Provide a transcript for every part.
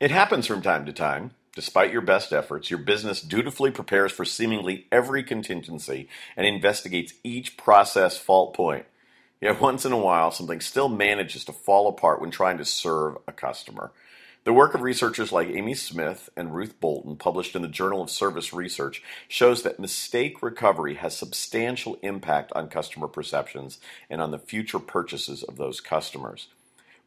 It happens from time to time. Despite your best efforts, your business dutifully prepares for seemingly every contingency and investigates each process fault point. Yet once in a while, something still manages to fall apart when trying to serve a customer. The work of researchers like Amy Smith and Ruth Bolton, published in the Journal of Service Research, shows that mistake recovery has substantial impact on customer perceptions and on the future purchases of those customers.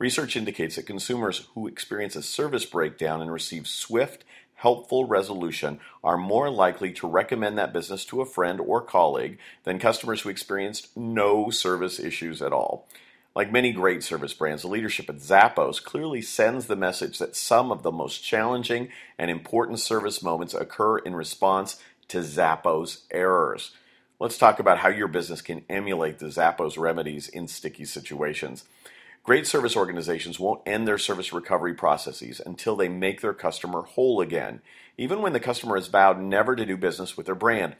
Research indicates that consumers who experience a service breakdown and receive swift, helpful resolution are more likely to recommend that business to a friend or colleague than customers who experienced no service issues at all. Like many great service brands, the leadership at Zappos clearly sends the message that some of the most challenging and important service moments occur in response to Zappos errors. Let's talk about how your business can emulate the Zappos remedies in sticky situations. Great service organizations won't end their service recovery processes until they make their customer whole again, even when the customer has vowed never to do business with their brand.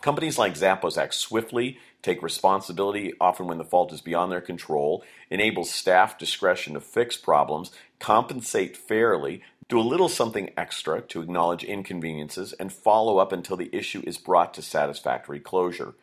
Companies like Zappos act swiftly, take responsibility often when the fault is beyond their control, enable staff discretion to fix problems, compensate fairly, do a little something extra to acknowledge inconveniences, and follow up until the issue is brought to satisfactory closure.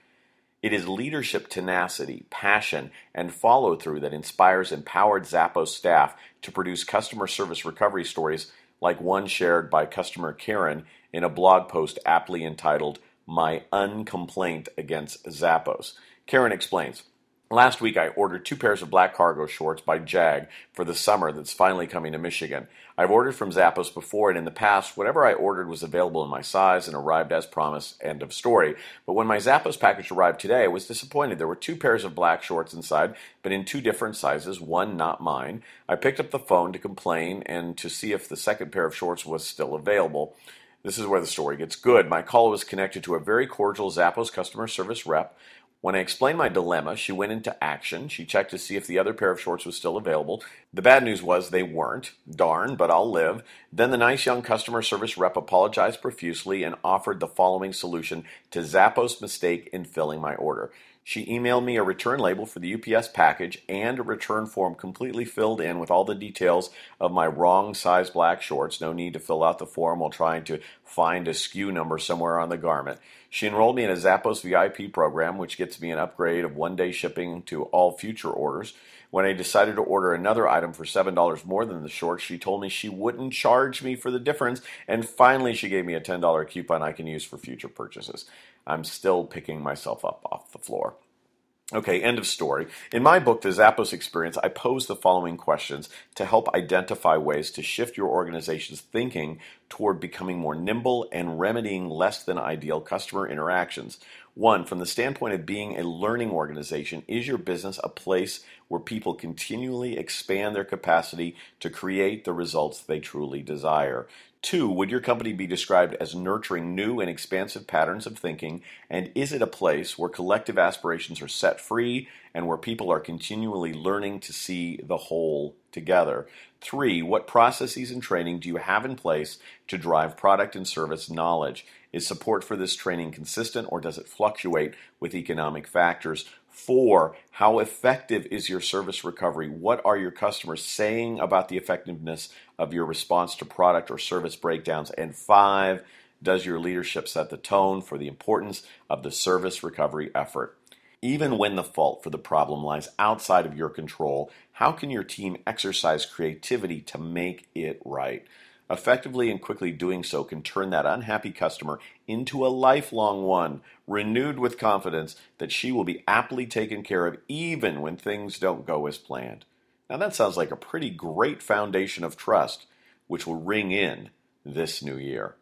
It is leadership tenacity, passion, and follow through that inspires empowered Zappos staff to produce customer service recovery stories like one shared by customer Karen in a blog post aptly entitled My Uncomplaint Against Zappos. Karen explains Last week, I ordered two pairs of black cargo shorts by Jag for the summer that's finally coming to Michigan. I've ordered from Zappos before, and in the past, whatever I ordered was available in my size and arrived as promised. End of story. But when my Zappos package arrived today, I was disappointed. There were two pairs of black shorts inside, but in two different sizes, one not mine. I picked up the phone to complain and to see if the second pair of shorts was still available. This is where the story gets good. My call was connected to a very cordial Zappos customer service rep when I explained my dilemma, she went into action. She checked to see if the other pair of shorts was still available. The bad news was they weren't. Darn, but I'll live. Then the nice young customer service rep apologized profusely and offered the following solution to Zappos' mistake in filling my order. She emailed me a return label for the UPS package and a return form completely filled in with all the details of my wrong size black shorts. No need to fill out the form while trying to find a SKU number somewhere on the garment. She enrolled me in a Zappos VIP program, which gets me an upgrade of one day shipping to all future orders. When I decided to order another item for $7 more than the shorts, she told me she wouldn't charge me for the difference, and finally she gave me a $10 coupon I can use for future purchases. I'm still picking myself up off the floor. Okay, end of story. In my book, The Zappos Experience, I pose the following questions to help identify ways to shift your organization's thinking toward becoming more nimble and remedying less than ideal customer interactions. One, from the standpoint of being a learning organization, is your business a place where people continually expand their capacity to create the results they truly desire? Two, would your company be described as nurturing new and expansive patterns of thinking? And is it a place where collective aspirations are set free and where people are continually learning to see the whole together? Three, what processes and training do you have in place to drive product and service knowledge? Is support for this training consistent or does it fluctuate with economic factors? Four, how effective is your service recovery? What are your customers saying about the effectiveness of your response to product or service breakdowns? And five, does your leadership set the tone for the importance of the service recovery effort? Even when the fault for the problem lies outside of your control, how can your team exercise creativity to make it right? Effectively and quickly doing so can turn that unhappy customer into a lifelong one, renewed with confidence that she will be aptly taken care of even when things don't go as planned. Now, that sounds like a pretty great foundation of trust, which will ring in this new year.